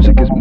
música es